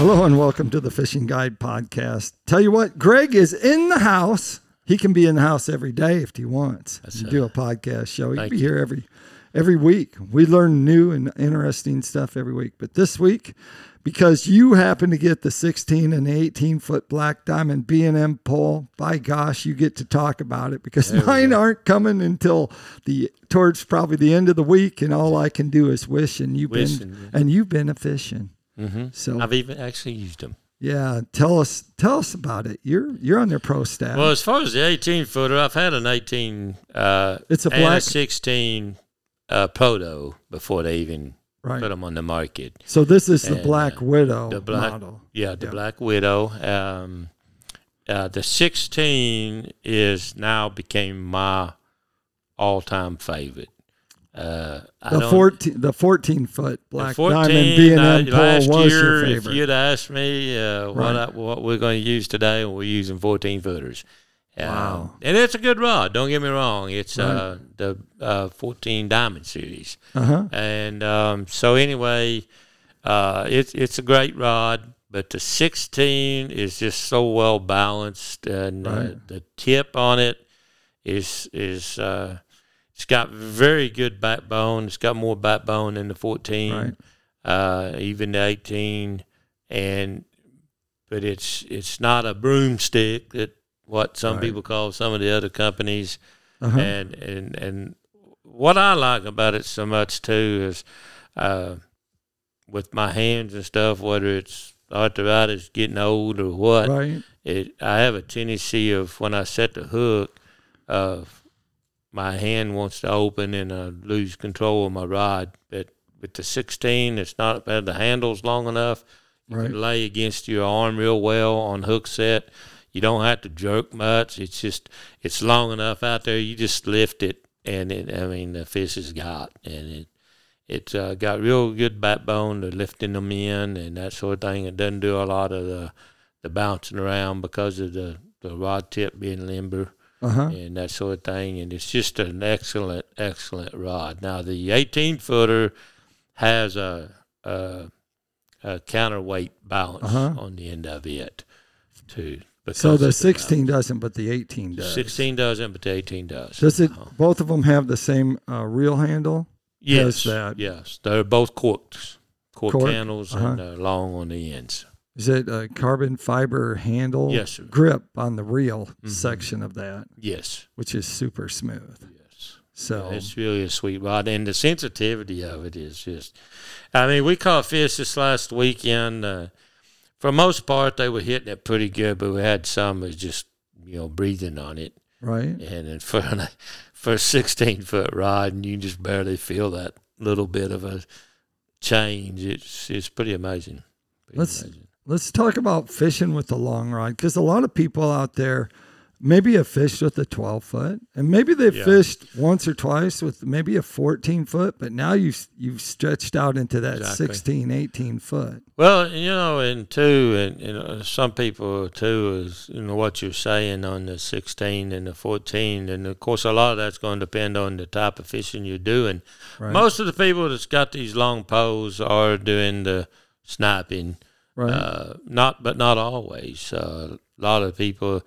Hello and welcome to the Fishing Guide Podcast. Tell you what, Greg is in the house. He can be in the house every day if he wants. That's a- do a podcast show. He can be you. here every every week. We learn new and interesting stuff every week. But this week, because you happen to get the 16 and 18 foot black diamond B and M pole, by gosh, you get to talk about it because There mine aren't coming until the towards probably the end of the week, and all I can do is wish. And you've Wishing, been yeah. and you've been a fishing. Hmm So I've even actually used them. yeah, tell us tell us about it. You're you're on their pro staff. Well, as far as the 18 footer, I've had an 18 uh, It's a and black- a 16 uh, proto before they even right. put them on the market. So this is the Black uh, Widow the Black- model. Yeah, the Yeah. Black Widow. Um, uh, the 16 is now became my all-time favorite. Uh, The fourteen the fourteen foot Black 14, Diamond B and uh, M pole last was year, if you'd asked me uh, what Right. I, what we're going to use today, we're using 14 footers. Um, Wow. and it's a good rod. Don't get me wrong. It's Right. uh, the uh, 14 Diamond series. Uh huh. And um, so anyway, uh, it's it's a great rod, but the 16 is just so well balanced, and uh, Right. the tip on it is is uh, it's got very good backbone. It's got more backbone than the 14, Right. uh, even the 18, and but it's it's not a broomstick that what some Right. people call some of the other companies Uh huh. and and and what I like about it so much too is uh, with my hands and stuff, whether it's arthritis getting old or what, Right. it I have a tendency of when I set the hook, of my hand wants to open and I lose control of my rod. But with the 16, it's not bad. The handle's long enough. You Right. can lay against your arm real well on hook set. You don't have to jerk much. It's just it's long enough out there. You just lift it, and it. I mean, the fish is got, and it it's uh, got real good backbone to lifting them in and that sort of thing. It doesn't do a lot of the the bouncing around because of the the rod tip being limber Uh huh. and that sort of thing. And it's just an excellent, excellent rod. Now the 18 footer has a, a, a counterweight balance Uh-huh. on the end of it too. So the of sixteen doesn't, but the eighteen does. 16 doesn't, but the 18 does. Does it? Uh-huh. Both of them have the same uh, reel handle. Yes, yes. They're both corked, cork, Cork, handles uh-huh. and uh, long on the ends. Is it a carbon fiber handle? Yes, sir. Grip on the reel Mhm. section of that, Yes, which is super smooth. yes. So It's really a sweet rod, and the sensitivity of it is just. I mean, we caught fish this last weekend. Uh, for most part, they were hitting it pretty good, but we had some that was just you know breathing on it, right. and then for a, for a sixteen foot rod, and you just barely feel that little bit of a change. It's it's pretty amazing. Pretty Let's- amazing. Let's talk about fishing with the long rod because a lot of people out there maybe have fished with a 12 foot and maybe they've Yeah. fished once or twice with maybe a 14 foot, but now you've, you've stretched out into that Exactly. 16, 18 foot. Well, you know, and two, and you know, some people too is you know what you're saying on the 16 and the 14, and of course a lot of that's going to depend on the type of fishing you're doing. Right. Most of the people that's got these long poles are doing the sniping, right. uh, not but not always. Uh, a lot of people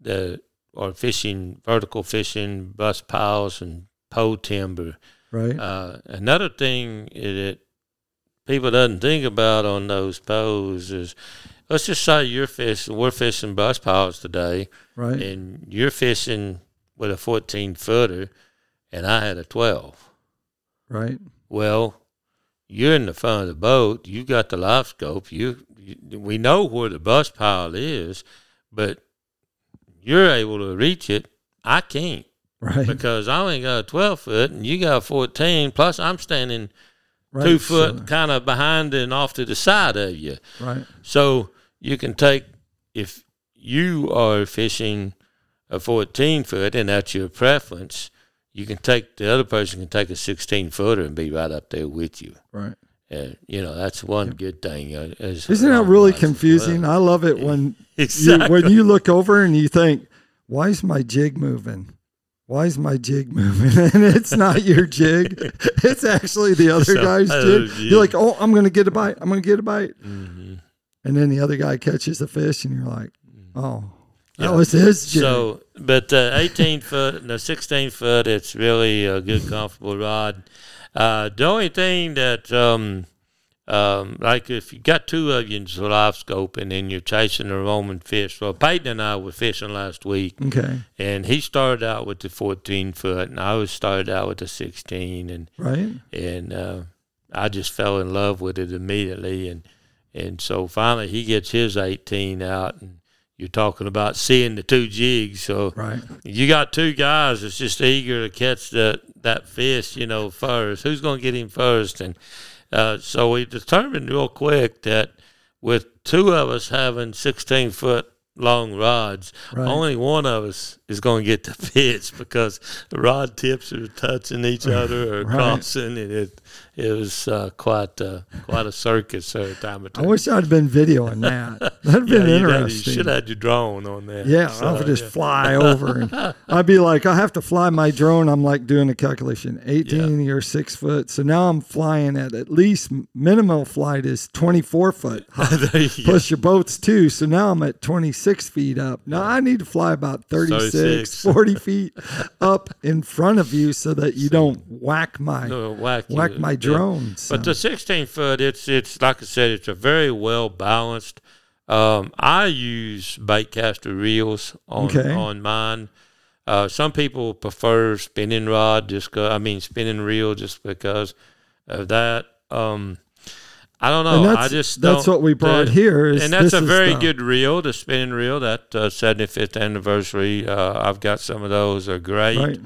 that are fishing vertical fishing, brush piles and pole timber. right. Uh, another thing that people doesn't think about on those poles is, let's just say you're fishing, we're fishing brush piles today, right. and you're fishing with a 14 footer, and I had a 12. right. Well, you're in the front of the boat. You got the live scope. You, you we know where the brush pile is, but you're able to reach it. I can't Right. because I only got a 12 foot and you got a 14. Plus, I'm standing right. two foot So- kind of behind and off to the side of you. right. So you can take, if you are fishing a 14 foot and that's your preference, you can take, the other person can take a 16 footer and be right up there with you. Right. And you know, that's one good thing. As Isn't that really as- well, confusing? I love it when you, when you look over and you think, "Why is my jig moving? Why is my jig moving?" and it's not your jig; it's actually the other Some guy's jig. jig. You're like, "Oh, I'm going to get a bite. I'm going to get a bite." Mhm. and then the other guy catches the fish, and you're like, oh, that Yeah. was his. So, but uh, 18 foot, no 16 foot, it's really a good, comfortable rod. Uh, the only thing that, um, um, like if you got two of you in the live scope and then you're chasing a Roman fish, well, Peyton and I were fishing last week, okay, and he started out with the 14 foot, and I was started out with the 16, and right? and uh, I just fell in love with it immediately, and and so finally he gets his 18 out, and you're talking about seeing the two jigs, so Right. you got two guys that's just eager to catch that that fish, you know, first. Who's going to get him first? And uh, so we determined real quick that with two of us having 16 foot long rods, Right. only one of us is going to get the fish because the rod tips are touching each other or Right. crossing, and it it was uh, quite uh, quite a circus every time. I wish I'd been videoing that. That'd yeah, been you, interesting. should have had your drone on there. Yeah, So, I would just yeah. fly over. And I'd be like, I have to fly my drone. I'm like doing a calculation 18, you're six foot. So now I'm flying at at least minimal flight is 24 foot. you go. Plus your boat's too. So now I'm at 26 feet up. Now I need to fly about 36, 36. 40 feet up in front of you so that you don't whack my No, whack, you whack a my drone. So. But the 16 foot, it's it's like I said, it's a very well balanced. Um, I use baitcaster reels on Okay. on mine. Uh, some people prefer spinning rod, just 'cause- I mean spinning reel, just because of that. Um, I don't know. I that's, just that's what we brought the- here. Is and that's a very good reel, the spinning reel. That uh, 75th anniversary. Uh, I've got some of those. Are great. Right.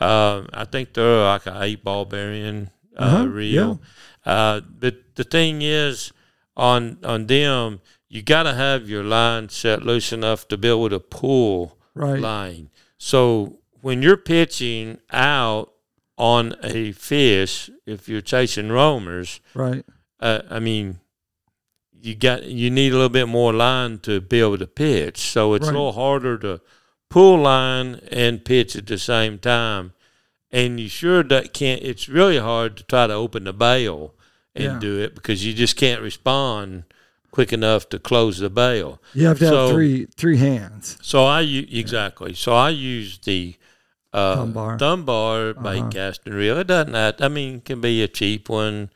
Um, I think they're like an eight ball bearing uh, Uh-huh, reel. Uh, but the thing is, on on them, you got to have your line set loose enough to be able to pull Right. line. So when you're pitching out on a fish, if you're chasing roamers, Right. uh, I mean, you got you need a little bit more line to be able to pitch. So it's Right. a little harder to pull line and pitch at the same time. And you sure that can't. It's really hard to try to open the bail and Yeah. do it because you just can't respond quick enough to close the bail. You have to have So- three three hands. So I exactly. So I use the uh, Thumb bar. thumb bar bait Uh-huh. casting reel. It doesn't have. I mean, it can be a cheap one.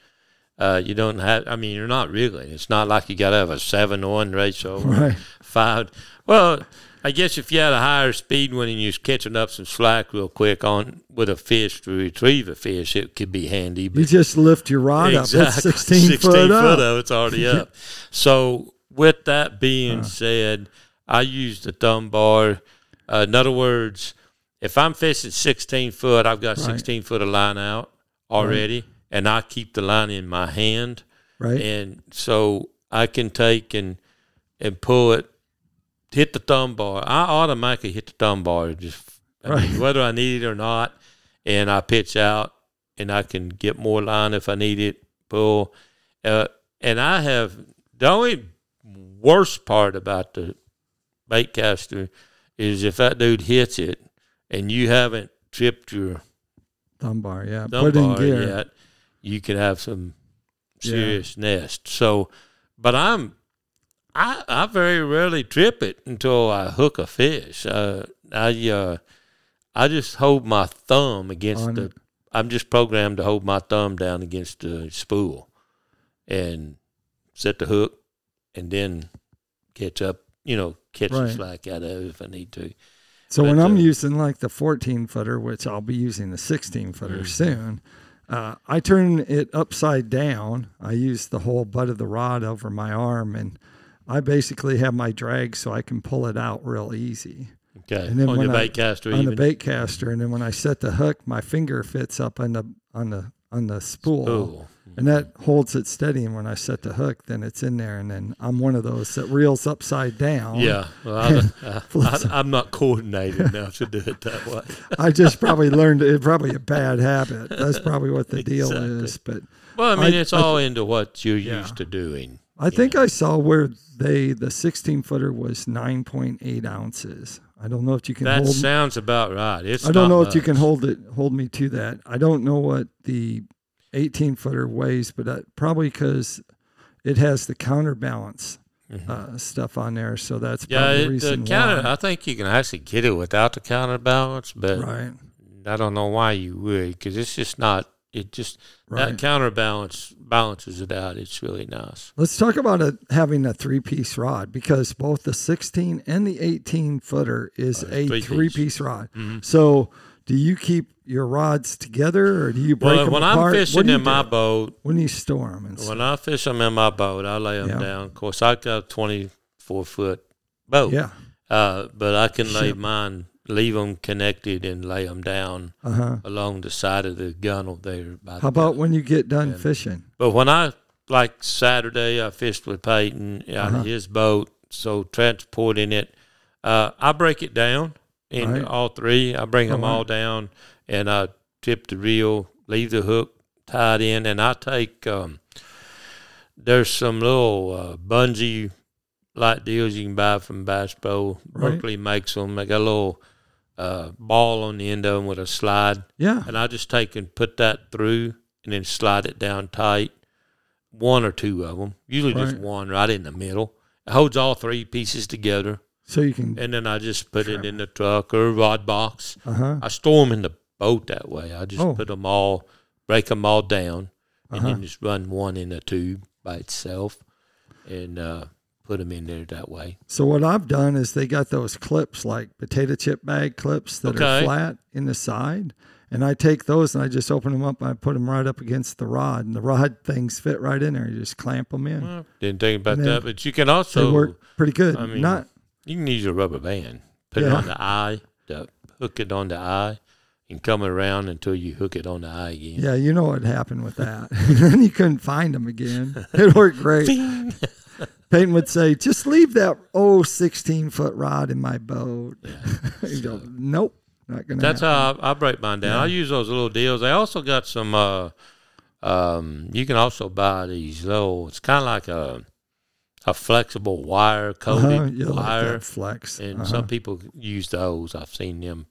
Uh, you don't have. I mean, you're not really. It's not like you got to have a seven to one ratio. Right. Five. Well, I guess if you had a higher speed one and you was catching up some slack real quick on with a fish to retrieve a fish, it could be handy. You just lift your rod up. It's 16, 16 foot up. of it's already up. so with that being said, I use the thumb bar. Uh, in other words, if I'm fishing 16 foot, I've got Right. 16 foot of line out already, and I keep the line in my hand, Right. and so I can take and and pull it, hit the thumb bar. I automatically hit the thumb bar, just I mean, whether I need it or not, and I pitch out, and I can get more line if I need it. Pull, uh, and I have the only worst part about the bait caster is if that dude hits it and you haven't tripped your Thumb bar. Yeah. thumb Put in bar gear. yet, you could have some Yeah. serious nest. So, but I'm I I very rarely trip it until I hook a fish. Uh, I uh, I just hold my thumb against On the. I'm just programmed to hold my thumb down against the spool, and set the hook, and then catch up. You know, catch the slack out of it if I need to. So when I'm uh, using like the 14 footer, which I'll be using the 16 footer Mhm. soon, uh, I turn it upside down. I use the whole butt of the rod over my arm, and I basically have my drag so I can pull it out real easy Okay, And then on when I- bait caster, on even the bait caster. And then when I set the hook, my finger fits up on the on the on the spool. spool. And that holds it steady. And when I set the hook, then it's in there. And then I'm one of those that reels upside down. Yeah, well, I, uh, I, I'm not coordinated enough to do it that way. I just probably learned it. Probably a bad habit. That's probably what the deal Exactly. is. But Well, I mean, I- it's I all into what you're Yeah. used to doing. I think I saw where they the 16 footer was 9.8 ounces. I don't know if you can That hold. sounds about right. It's I don't know if you can hold it. Hold me to that. I don't know what the 18 footer weighs, but that, probably because it has the counterbalance uh, stuff on there. So that's Yeah, probably the it, the reason counter. why. I think you can actually get it without the counterbalance, but Right, I don't know why you would because it's just not. It just right. that counterbalance balances it out. It's really nice. Let's talk about a, having a three piece rod because both the 16 and the 18 footer is Uh, a three-piece. three piece rod. Mhm. So, do you keep your rods together or do you break Well, them when apart? I'm fishing do in my boat, when you store them and when I fish them in my boat, I lay them Yeah. down. Of course, I got a 24 foot boat, Yeah. uh, but I can lay mine, leave them connected, and lay them down Uh huh. along the side of the gunnel there. By How the about when you get done Yeah. fishing? But when I like Saturday, I fished with Peyton out Uh-huh. of his boat, so transporting it, uh, I break it down in Right. all three. I bring them all down, and I tip the reel, leave the hook tied in, and I take. Um, there's some little uh, bungee like deals you can buy from Bass Pro. Right. Berkley makes them. They got a little uh, ball on the end of them with a slide Yeah. and I just take and put that through and then slide it down tight. One or two of them, usually just one right in the middle. It holds all three pieces together, So you can. and then I just put it in the truck or rod box. Uh huh. I store them in the boat that way. I just Oh. put them all, break them all down, and Uh-huh. then just run one in a tube by itself, and uh, put them in there that way. So what I've done is they got those clips like potato chip bag clips that are flat in the side. And I take those and I just open them up and I put them right up against the rod, and the rod things fit right in there. You just clamp them in. Well, didn't think about And that, but you can they also work pretty good. I mean, Not You can use a rubber band. Put it on the eye, the, hook it on the eye, and come around until you hook it on the eye again. yeah, you know what happened with that. then you couldn't find them again. It worked great. Peyton would say, "Just leave that old 16 foot rod in my boat." Yeah. go, "Nope, not gonna." That's happen. how I, I break mine down. I use those little deals. I also got some. Uh, um, you can also buy these little. It's kind of like a a flexible wire coated Uh-huh, you like wire, flex. and Uh-huh. some people use those. I've seen them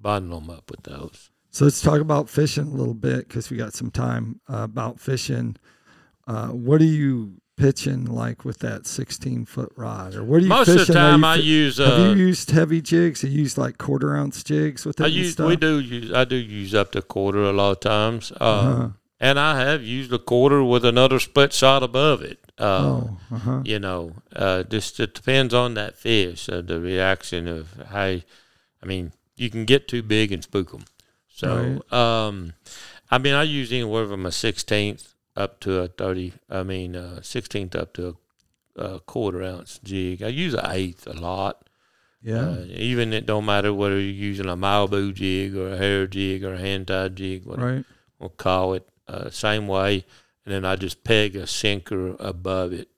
bundle them up with those. So let's talk about fishing a little bit because we got some time uh, about fishing. Uh, what do you pitching like with that 16 foot rod, or what are you Most fishing? of the time, I fi- use. have Uh, you used heavy jigs? You use like quarter ounce jigs with it I use. stuff. We do use. I do use up to quarter a lot of times. Uh, Uh-huh. and I have used a quarter with another split shot above it. Uh, oh, uh huh. You know, uh, just it depends on that fish, uh, the reaction of how. I mean, you can get too big and spook them. So, um, I mean, I use anywhere from a sixteenth up to a thirty. I mean, uh, sixteenth up to a, a quarter ounce jig. I use an eighth a lot. Yeah. Uh, even it don't matter whether you're using a marabou jig or a hair jig or a hand tied jig, whatever right. we'll call it, uh, same way. And then I just peg a sinker above it.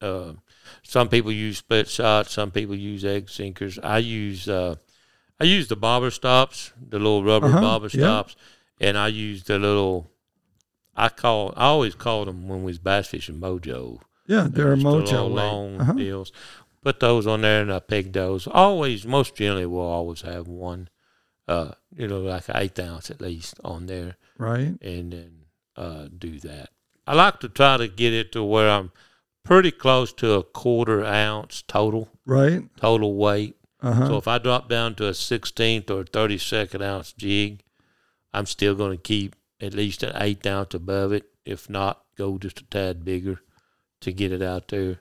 Uh, some people use split shots. Some people use egg sinkers. I use uh, I use the bobber stops, the little rubber Uh-huh, bobber yeah. stops, and I use the little. I call I always called them when we was bass fishing mojo. Yeah, they're a mojo long Uh-huh. deals. Put those on there and I peg those. Always, most generally, we'll always have one, uh, you know, like an eighth ounce at least on there, Right. and then uh, do that. I like to try to get it to where I'm pretty close to a quarter ounce total Right. total weight. Uh huh. So if I drop down to a sixteenth or thirty second ounce jig, I'm still going to keep at least an eighth ounce above it. If not, go just a tad bigger to get it out there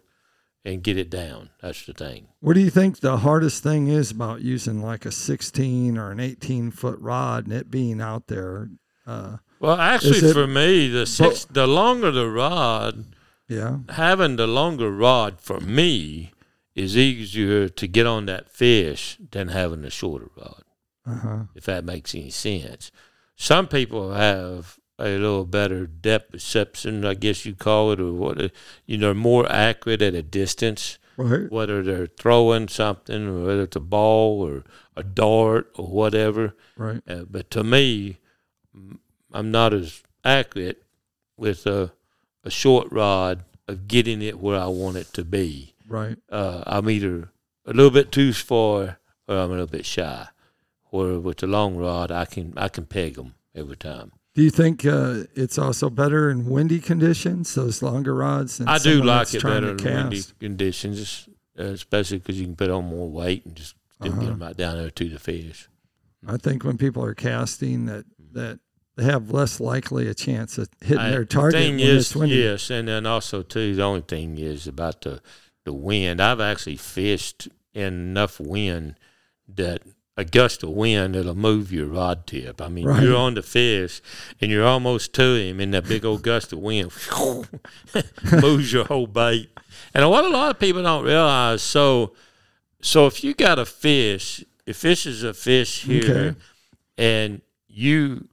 and get it down. That's the thing. What do you think the hardest thing is about using like a 16 or an 18 foot rod and it being out there? Uh, Well, actually, for me, the six, the longer the rod, yeah. having the longer rod for me is easier to get on that fish than having a shorter rod. Uh huh. if that makes any sense. Some people have a little better depth perception, I guess you call it, or what you know, more accurate at a distance, Right. whether they're throwing something, or whether it's a ball or a dart or whatever. Right. Uh, but to me, I'm not as accurate with a, a short rod of getting it where I want it to be. Right. Uh, I'm either a little bit too far or I'm a little bit shy. Where with the long rod, I can I can peg them every time. Do you think uh, it's also better in windy conditions, those longer rods? I do like it better in windy conditions, especially because you can put on more weight and just get Uh-huh. them right down there to the fish. I think when people are casting, that that they have less likely a chance of hitting I- their target The is, it's windy. yes, and then also too, the only thing is about the the wind. I've actually fished in enough wind that a gust of wind that'll move your rod tip. I mean, Right. you're on the fish and you're almost to him, and that big old gust of wind moves your whole bait. And what a lot of people don't realize, so so if you got a fish, if this is a fish here, Okay. and you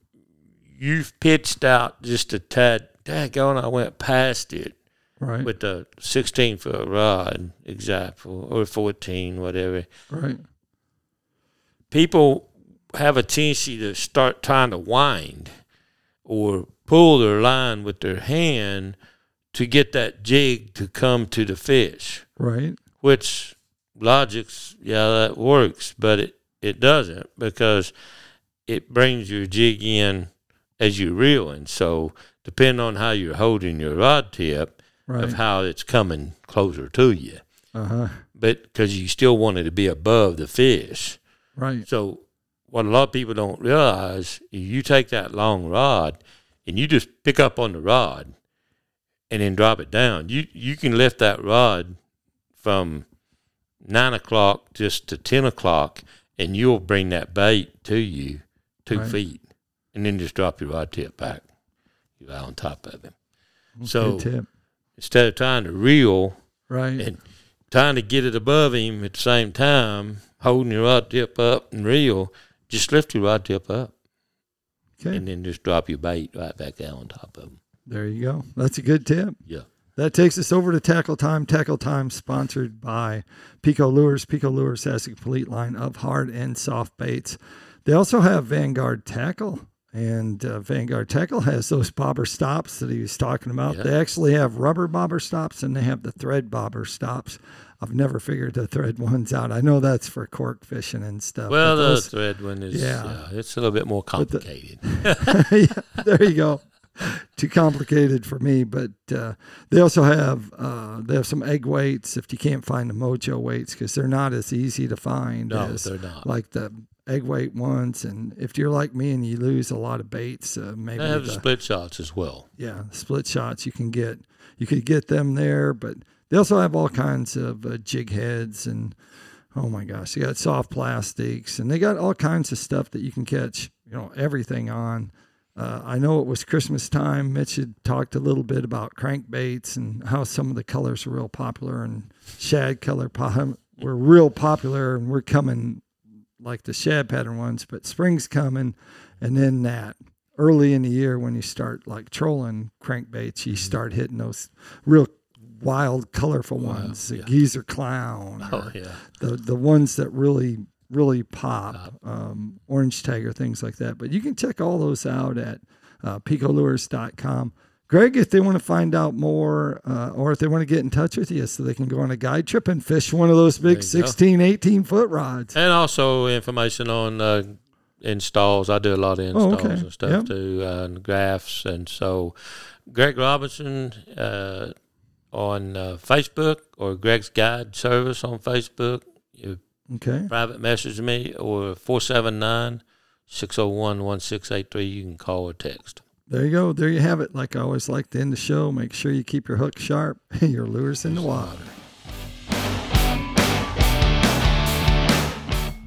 you've pitched out just a tad, daggone, I went past it Right, with a 16 foot rod, example, or 14, whatever. right, People have a tendency to start trying to wind or pull their line with their hand to get that jig to come to the fish, right. which logics, yeah, that works, but it, it doesn't because it brings your jig in as you're reeling. So, depending on how you're holding your rod tip, Right. of how it's coming closer to you. Uh huh. But because you still want it to be above the fish. Right. So, what a lot of people don't realize, is you take that long rod and you just pick up on the rod and then drop it down. You you can lift that rod from nine o'clock just to ten o'clock, and you'll bring that bait to you two Right. feet, and then just drop your rod tip back. You're out on top of him. So instead of trying to reel Right. and trying to get it above him at the same time, holding your rod tip up and reel, just lift your rod tip up okay. and then just drop your bait right back down on top of them. There you go. That's a good tip. Yeah. That takes us over to Tackle Time. Tackle Time sponsored by Pico Lures. Pico Lures has a complete line of hard and soft baits. They also have Vanguard Tackle, and uh, Vanguard Tackle has those bobber stops that he was talking about. Yeah. They actually have rubber bobber stops and they have the thread bobber stops. I've never figured the thread ones out. I know that's for cork fishing and stuff. Well, the those- thread one is, Yeah. yeah, it's a little bit more the- complicated. yeah, there you go. Too complicated for me, but uh, they also have uh, they have some egg weights if you can't find the Mojo weights because they're not as easy to find no, as they're not. like the egg weight ones. And if you're like me and you lose a lot of baits, uh, maybe They have the the- split shots as well. yeah split shots you can get you could get them there, but they also have all kinds of uh, jig heads and oh my gosh, they got soft plastics and they got all kinds of stuff that you can catch you know everything on. Uh, I know it was Christmas time. Mitch had talked a little bit about crankbaits and how some of the colors are real popular, and shad color po- were real popular, and we're coming like the shad pattern ones. But spring's coming, and then that early in the year when you start like trolling crankbaits, you start hitting those real wild, colorful Wow, ones, the yeah. geezer clown, Oh, yeah. the the ones that really really pop, Pop. um, orange tiger things like that but you can check all those out at uh, picolures.com greg if they want to find out more uh, or if they want to get in touch with you so they can go on a guide trip and fish one of those big There you go. 16 18 foot rods And also information on uh, installs. I do a lot of Oh, installs okay. and stuff Yep. too, uh, and graphs. And so, Greg Robinson uh, on uh, Facebook or Greg's Guide Service on Facebook. You okay private message me or 479 601 1683. You can call or text. there you go there you have it like i always like to end the show make sure you keep your hook sharp and your lures in the water